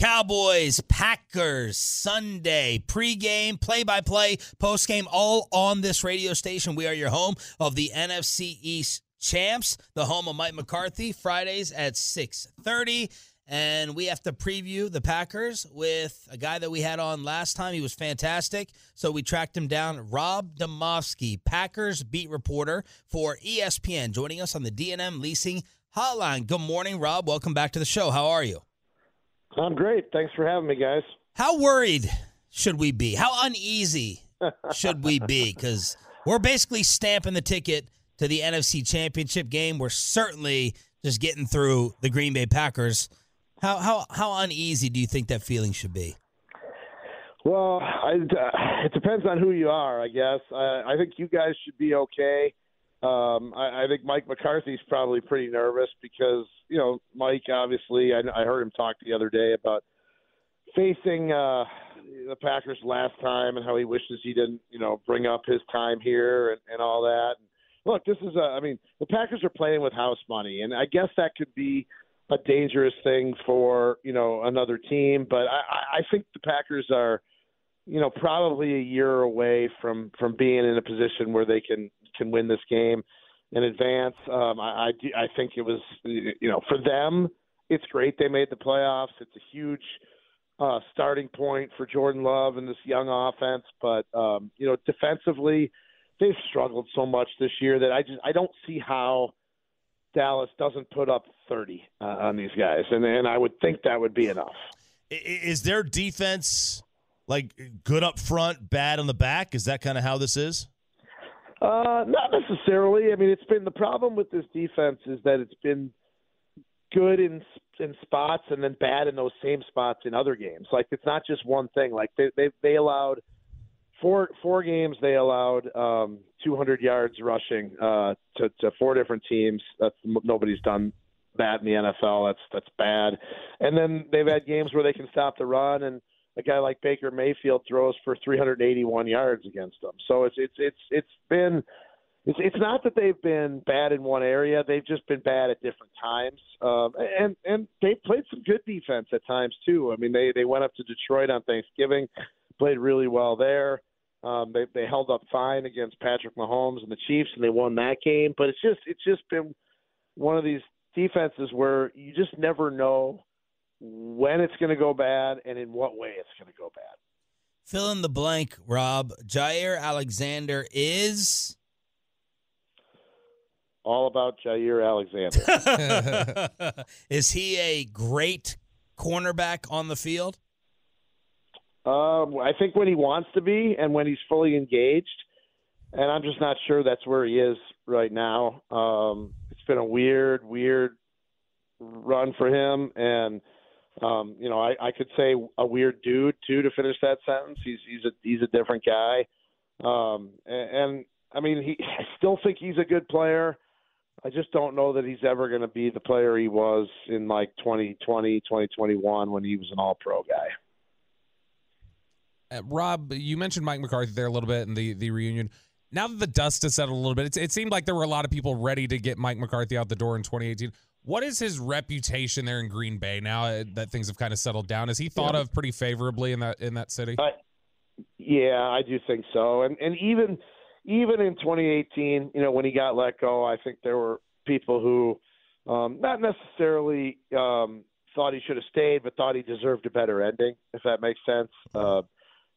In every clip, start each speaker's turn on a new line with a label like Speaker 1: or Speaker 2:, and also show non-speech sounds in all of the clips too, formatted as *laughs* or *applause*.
Speaker 1: Cowboys, Packers, Sunday, pregame, play by play, postgame, all on this radio station. We are your home of the NFC East champs, the home of Mike McCarthy, Fridays at 630. And we have to preview the Packers with a guy that we had on last time. He was fantastic. So we tracked him down. Rob Demovsky, Packers beat reporter for ESPN, joining us on the D&M Leasing Hotline. Good morning, Rob. Welcome back to the show. How are you?
Speaker 2: I'm great. Thanks for having me, guys.
Speaker 1: How worried should we be? How uneasy *laughs* should we be? Because we're basically stamping the ticket to the NFC Championship game. We're certainly just getting through the Green Bay Packers. How how how uneasy do you think that feeling should be?
Speaker 2: Well, I, uh, it depends on who you are, I guess. I, I think you guys should be okay. Um, I, I think Mike McCarthy's probably pretty nervous because you know Mike. Obviously, I, I heard him talk the other day about facing uh, the Packers last time and how he wishes he didn't, you know, bring up his time here and, and all that. Look, this is a. I mean, the Packers are playing with house money, and I guess that could be a dangerous thing for you know another team. But I, I think the Packers are, you know, probably a year away from from being in a position where they can can win this game in advance. Um, I, I I think it was you know for them, it's great they made the playoffs. It's a huge uh, starting point for Jordan Love and this young offense. But um, you know, defensively, they've struggled so much this year that I just I don't see how Dallas doesn't put up 30 uh, on these guys, and and I would think that would be enough.
Speaker 3: Is their defense like good up front, bad on the back? Is that kind of how this is?
Speaker 2: Uh, not necessarily. I mean, it's been the problem with this defense is that it's been good in in spots and then bad in those same spots in other games. Like it's not just one thing. Like they they they allowed four four games they allowed um 200 yards rushing uh to to four different teams. That's nobody's done that in the NFL. That's that's bad. And then they've had games where they can stop the run and a guy like Baker Mayfield throws for 381 yards against them. So it's it's it's it's been it's it's not that they've been bad in one area; they've just been bad at different times. Um, and and they played some good defense at times too. I mean, they they went up to Detroit on Thanksgiving, played really well there. Um, they they held up fine against Patrick Mahomes and the Chiefs, and they won that game. But it's just it's just been one of these defenses where you just never know when it's going to go bad and in what way it's going to go bad.
Speaker 1: Fill in the blank, Rob. Jaire Alexander is.
Speaker 2: All about Jaire Alexander. *laughs*
Speaker 1: is he a great cornerback on the field?
Speaker 2: Um, I think when he wants to be and when he's fully engaged, and I'm just not sure that's where he is right now. Um, it's been a weird, weird run for him, and um, you know, I, I could say a weird dude too to finish that sentence. He's he's a he's a different guy, um, and, and I mean, he *laughs* I still think he's a good player. I just don't know that he's ever going to be the player he was in like 2020, 2021 when he was an all pro guy.
Speaker 4: Uh, Rob, you mentioned Mike McCarthy there a little bit in the, the reunion. Now that the dust has settled a little bit, it's, it seemed like there were a lot of people ready to get Mike McCarthy out the door in 2018. What is his reputation there in Green Bay now uh, that things have kind of settled down? Is he thought
Speaker 2: Yeah.
Speaker 4: of pretty favorably in that in that city?
Speaker 2: I, yeah, I do think so. And and even even in 2018, you know, when he got let go, I think there were people who um, not necessarily um, thought he should have stayed, but thought he deserved a better ending, if that makes sense. Uh,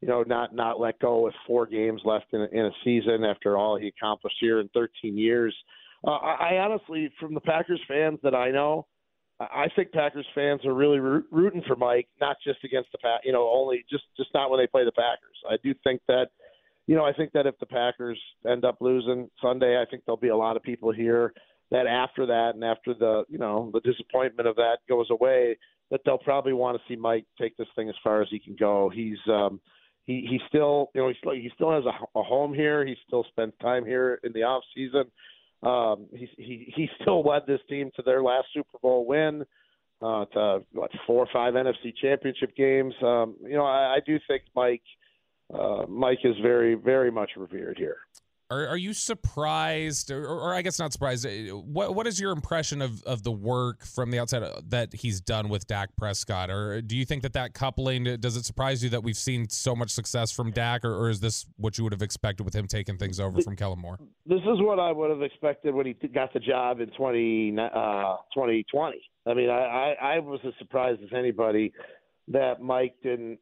Speaker 2: you know, not not let go with four games left in a, in a season after all he accomplished here in 13 years. Uh, I, I honestly, from the Packers fans that I know, I think Packers fans are really rooting for Mike, not just against the Pack, you know, only just just not when they play the Packers. I do think that, you know, I think that if the Packers end up losing Sunday, I think there'll be a lot of people here that after that and after the you know the disappointment of that goes away, that they'll probably want to see Mike take this thing as far as he can go. He's um, he he still you know he he still has a, a home here. He still spends time here in the off season. Um, he he he still *laughs* led this team to their last Super Bowl win, uh, to what four or five NFC Championship games. Um, you know, I, I do think Mike uh, Mike is very very much revered here.
Speaker 4: Are, are you surprised, or, or, I guess not surprised? Uh, what what is your impression of, of the work from the outside uh, that he's done with Dak Prescott? Or do you think that that coupling does it surprise you that we've seen so much success from Dak, or, or is this what you would have expected with him taking things over from Kellen Moore?
Speaker 2: This is what I would have expected when he got the job in 20, uh, 2020. I mean, I, I, I was as surprised as anybody that Mike didn't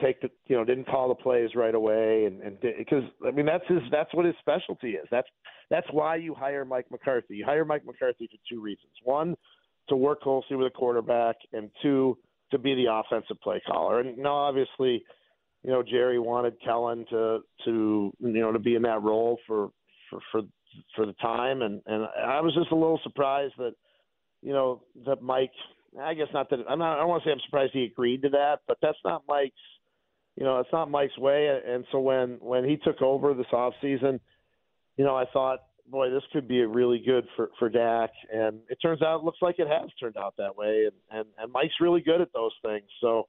Speaker 2: take the you know didn't call the plays right away and and because I mean that's his that's what his specialty is. That's that's why you hire Mike McCarthy. You hire Mike McCarthy for two reasons. One, to work closely with a quarterback, and two, to be the offensive play caller. And now obviously, you know Jerry wanted Kellen to to you know to be in that role for for for for the time, and and I was just a little surprised that you know that Mike. I guess not that I'm not. I don't want to say I'm surprised he agreed to that, but that's not Mike's you know, it's not Mike's way. And so when when he took over this off season, you know, I thought, boy, this could be really good for for Dak. And it turns out, it looks like it has turned out that way. And and, and Mike's really good at those things. So.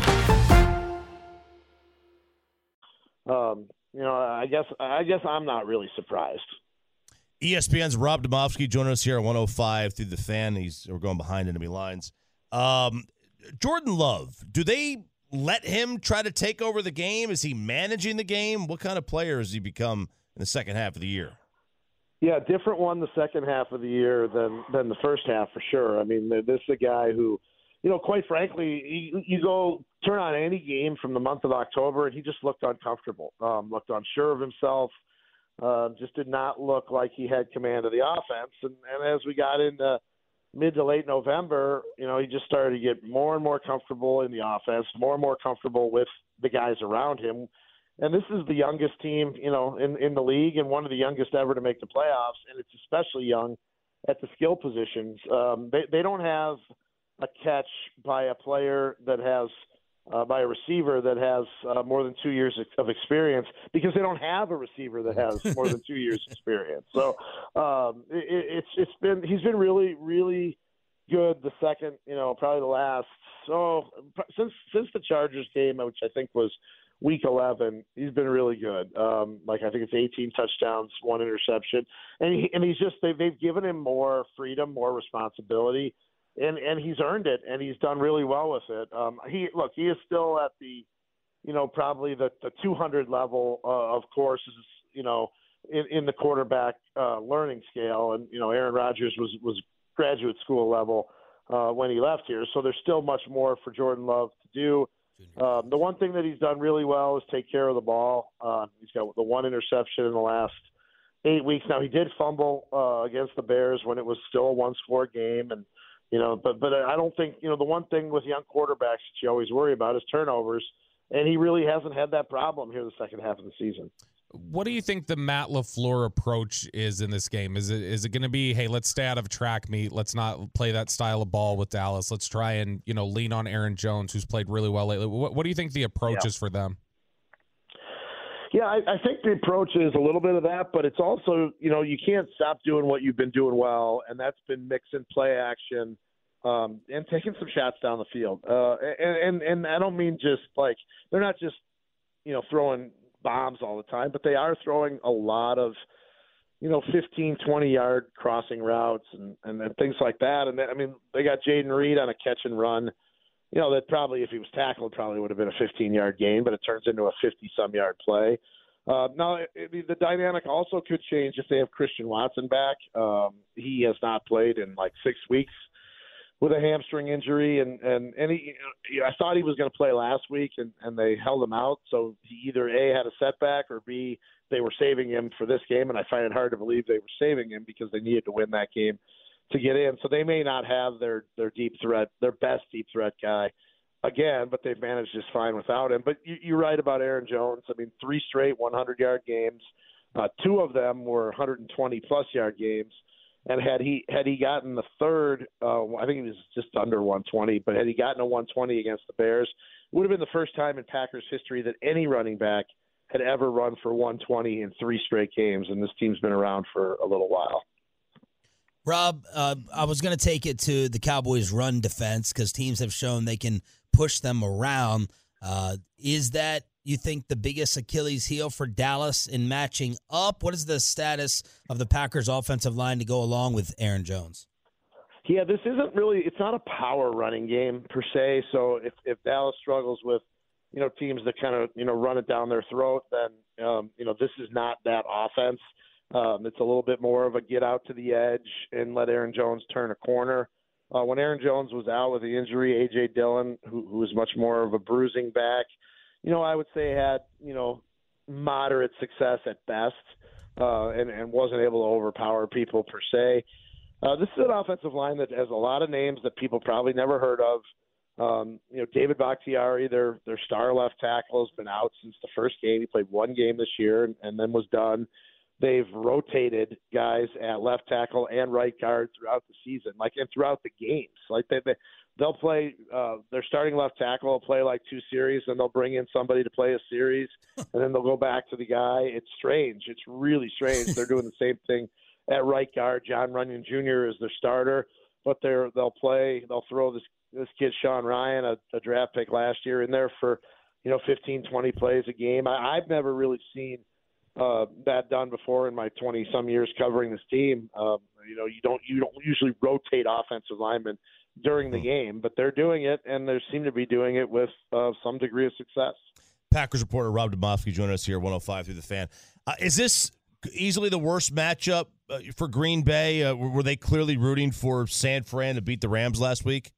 Speaker 2: Um, you know, I guess I guess I'm not really surprised.
Speaker 3: ESPN's Rob Demovsky joining us here at 105 through the fan. He's we're going behind enemy lines. Um, Jordan Love, do they let him try to take over the game? Is he managing the game? What kind of player has he become in the second half of the year?
Speaker 2: Yeah, different one the second half of the year than than the first half for sure. I mean, this is a guy who you know, quite frankly, you, you go turn on any game from the month of October, and he just looked uncomfortable, um, looked unsure of himself, uh, just did not look like he had command of the offense. And, and as we got into mid to late November, you know, he just started to get more and more comfortable in the offense, more and more comfortable with the guys around him. And this is the youngest team, you know, in in the league, and one of the youngest ever to make the playoffs, and it's especially young at the skill positions. Um, they they don't have a catch by a player that has uh, by a receiver that has uh, more than two years of experience because they don't have a receiver that has more than two years experience. So um, it, it's it's been he's been really really good. The second, you know, probably the last so since since the Chargers game, which I think was week 11, he's been really good. Um, like I think it's 18 touchdowns, one interception, and he, and he's just they, they've given him more freedom, more responsibility and and he's earned it, and he's done really well with it. Um, he look, he is still at the, you know, probably the the 200 level uh, of courses, you know, in, in the quarterback uh, learning scale, and you know, Aaron Rodgers was was graduate school level uh, when he left here, so there's still much more for Jordan Love to do. Um, the one thing that he's done really well is take care of the ball. Uh, he's got the one interception in the last eight weeks. Now he did fumble uh, against the Bears when it was still a one-score game, and you know, but but I don't think you know the one thing with young quarterbacks that you always worry about is turnovers, and he really hasn't had that problem here the second half of the season.
Speaker 4: What do you think the Matt LaFleur approach is in this game? Is it is it going to be, hey, let's stay out of track meet, let's not play that style of ball with Dallas, let's try and you know lean on Aaron Jones, who's played really well lately. What, what do you think the approach yeah. is for them?
Speaker 2: Yeah, I, I think the approach is a little bit of that, but it's also, you know, you can't stop doing what you've been doing well, and that's been mix and play action um, and taking some shots down the field. Uh, and, and and I don't mean just like they're not just you know throwing bombs all the time, but they are throwing a lot of you know 15, 20 yard crossing routes and and, and things like that. And I mean they got Jayden Reed on a catch and run. You know that probably if he was tackled probably would have been a 15 yard gain, but it turns into a 50 some yard play. Uh, now, it, the dynamic also could change if they have Christian Watson back. Um, he has not played in like six weeks with a hamstring injury, and and and he, I thought he was going to play last week, and and they held him out. So he either a had a setback, or b they were saving him for this game, and I find it hard to believe they were saving him because they needed to win that game to get in. So they may not have their their deep threat, their best deep threat guy again, but they've managed just fine without him. But you, you're right about Aaron Jones. I mean, three straight 100 yard games. Uh, two of them were 120 plus yard games. And had he had he gotten the third, uh, I think he was just under 120. But had he gotten a 120 against the Bears, it would have been the first time in Packers history that any running back had ever run for 120 in three straight games. And this team's been around for a little while.
Speaker 1: Rob, uh, I was going to take it to the Cowboys' run defense because teams have shown they can push them around. Uh, is that you think the biggest Achilles heel for Dallas in matching up? What is the status of the Packers' offensive line to go along with Aaron Jones?
Speaker 2: Yeah, this isn't really. It's not a power running game per se. So if if Dallas struggles with you know teams that kind of you know run it down their throat, then um, you know this is not that offense. Um, it's a little bit more of a get out to the edge and let Aaron Jones turn a corner. Uh, when Aaron Jones was out with the injury, AJ Dillon, who, who was much more of a bruising back, you know, I would say had you know moderate success at best, uh, and and wasn't able to overpower people per se. Uh, this is an offensive line that has a lot of names that people probably never heard of. Um, you know, David Bakhtiari, their their star left tackle, has been out since the first game. He played one game this year and, and then was done they've rotated guys at left tackle and right guard throughout the season, like and throughout the games. Like they, they they'll play uh their starting left tackle will play like two series and they'll bring in somebody to play a series *laughs* and then they'll go back to the guy. It's strange. It's really strange. They're doing the same thing at right guard. John Runyan Jr. is their starter, but they're they'll play they'll throw this this kid Sean Rhyan, a, a draft pick last year, in there for, you know, 15, 20 plays a game. I, I've never really seen uh, that done before in my 20 some years covering this team. Um, you know, you don't you don't usually rotate offensive linemen during the hmm. game, but they're doing it, and they seem to be doing it with uh, some degree of success.
Speaker 3: Packers reporter Rob Demovsky joining us here, 105 through the fan. Uh, is this easily the worst matchup uh, for Green Bay? Uh, were they clearly rooting for San Fran to beat the Rams last week?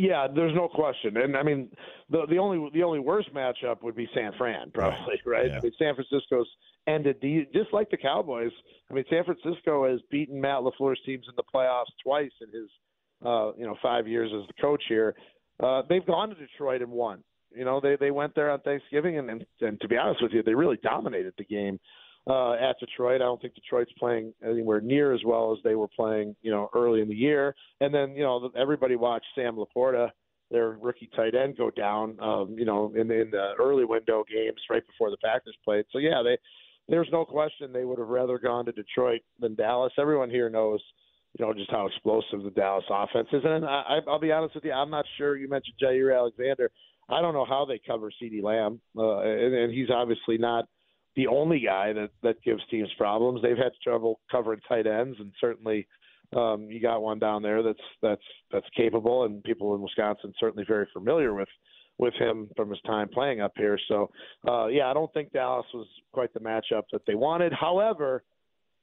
Speaker 2: Yeah, there's no question, and I mean the the only the only worst matchup would be San Fran, probably, *laughs* right? Yeah. I mean, San Francisco's ended the just like the Cowboys. I mean, San Francisco has beaten Matt LaFleur's teams in the playoffs twice in his uh, you know five years as the coach here. Uh, they've gone to Detroit and won. You know, they they went there on Thanksgiving, and, and and to be honest with you, they really dominated the game uh, at Detroit. I don't think Detroit's playing anywhere near as well as they were playing, you know, early in the year. And then, you know, everybody watched Sam LaPorta, their rookie tight end, go down, um, you know, in, in the early window games right before the Packers played. So yeah, they there's no question they would have rather gone to Detroit than Dallas. Everyone here knows, you know, just how explosive the Dallas offense is. And I, I'll be honest with you, I'm not sure. You mentioned Jaire Alexander. I don't know how they cover CeeDee Lamb, uh, and, and he's obviously not the only guy that that gives teams problems. They've had trouble covering tight ends, and certainly um, you got one down there that's that's that's capable, and people in Wisconsin certainly very familiar with with him from his time playing up here. So, uh, yeah, I don't think Dallas was quite the matchup that they wanted. However,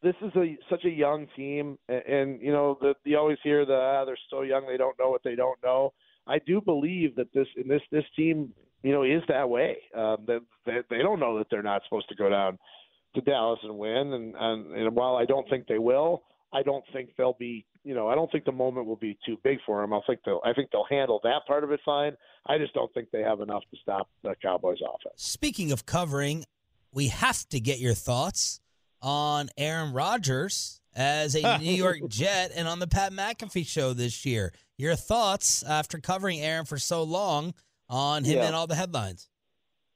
Speaker 2: this is a such a young team, and, and you know the, you always hear the ah, they're so young they don't know what they don't know. I do believe that this in this this team you know, is that way. Um, they, they, they don't know that they're not supposed to go down to Dallas and win. And, and, and while I don't think they will, I don't think they'll be, you know, I don't think the moment will be too big for them. I think they'll, I think they'll handle that part of it fine. I just don't think they have enough to stop the Cowboys' offense.
Speaker 1: Speaking of covering, we have to get your thoughts on Aaron Rodgers as a *laughs* New York Jet and on the Pat McAfee show this year. Your thoughts after covering Aaron for so long on him yeah. and all the headlines.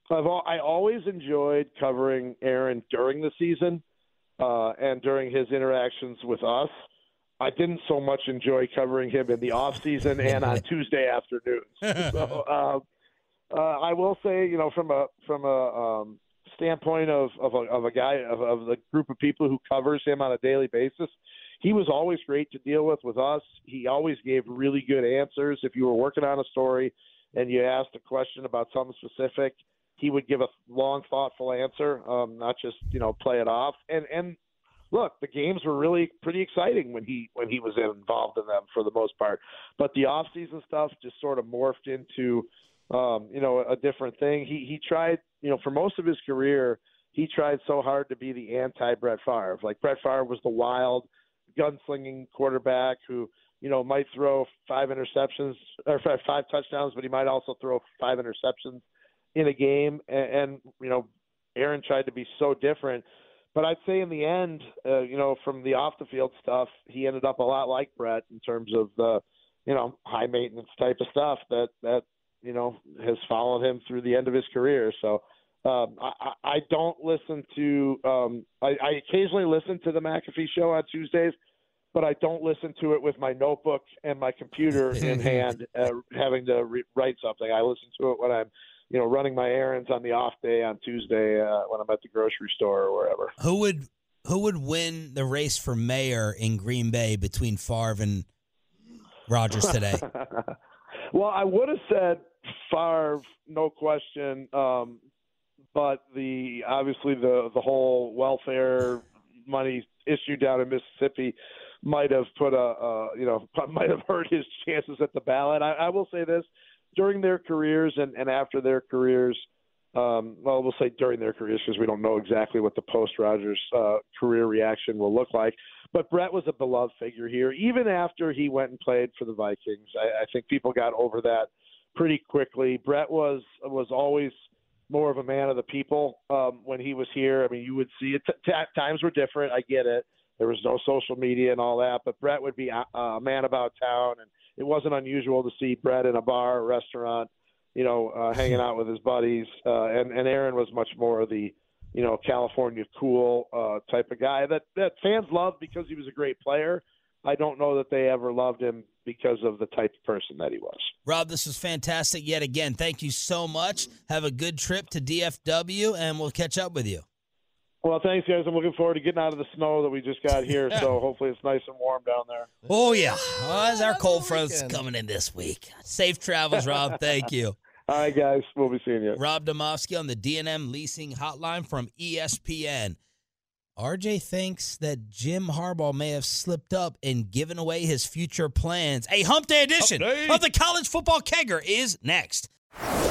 Speaker 2: I've all, I always enjoyed covering Aaron during the season uh, and during his interactions with us. I didn't so much enjoy covering him in the off season and on *laughs* Tuesday afternoons. *laughs* so um, uh, I will say, you know, from a from a um, standpoint of of a, of a guy of, of the group of people who covers him on a daily basis, he was always great to deal with with us. He always gave really good answers. If you were working on a story and you asked a question about something specific, he would give a long, thoughtful answer, um, not just you know play it off. And and look, the games were really pretty exciting when he when he was involved in them for the most part. But the off season stuff just sort of morphed into um, you know a different thing. He he tried you know for most of his career he tried so hard to be the anti Brett Favre. Like Brett Favre was the wild gunslinging quarterback who you know might throw five interceptions or five touchdowns, but he might also throw five interceptions in a game. And, and you know Aaron tried to be so different. But I'd say in the end, uh, you know, from the off the field stuff, he ended up a lot like Brett in terms of the, you know, high maintenance type of stuff that that you know has followed him through the end of his career. So um, I, I don't listen to. Um, I, I occasionally listen to the McAfee show on Tuesdays, but I don't listen to it with my notebook and my computer *laughs* in hand, uh, having to re- write something. I listen to it when I'm you know, running my errands on the off day on Tuesday uh, when I'm at the grocery store or wherever.
Speaker 1: Who would who would win the race for mayor in Green Bay between Favre and Rodgers today? *laughs*
Speaker 2: well, I would have said Favre, no question. Um, but the obviously the the whole welfare money issue down in Mississippi might have put a, a you know *laughs* might have hurt his chances at the ballot. I, I will say this: during their careers and, and after their careers, um, well, we'll say during their careers because we don't know exactly what the post Rodgers uh, career reaction will look like. But Brett was a beloved figure here, even after he went and played for the Vikings. I, I think people got over that pretty quickly. Brett was was always more of a man of the people um, when he was here. I mean, you would see it. T- t- times were different. I get it. There was no social media and all that, but Brett would be a, a man about town and it wasn't unusual to see Brett in a bar or restaurant, you know, uh, *laughs* hanging out with his buddies. Uh, and and Aaron was much more of the, you know, California cool uh, type of guy that that fans loved because he was a great player. I don't know that they ever loved him because of the type of person that he was.
Speaker 1: Rob, this was fantastic yet again. Thank you so much. Have a good trip to DFW, and we'll catch up with you.
Speaker 2: Well, thanks, guys. I'm looking forward to getting out of the snow that we just got here. *laughs* So hopefully it's nice and warm down there.
Speaker 1: Oh yeah, well, as our cold front's coming in this week. Safe travels, Rob. Thank you. *laughs*
Speaker 2: All right, guys. We'll be seeing you.
Speaker 1: Rob Demovsky on the D&M Leasing Hotline from ESPN. RJ thinks that Jim Harbaugh may have slipped up and given away his future plans. A hump day edition
Speaker 3: Hump day.
Speaker 1: of the College Football Kegger is next.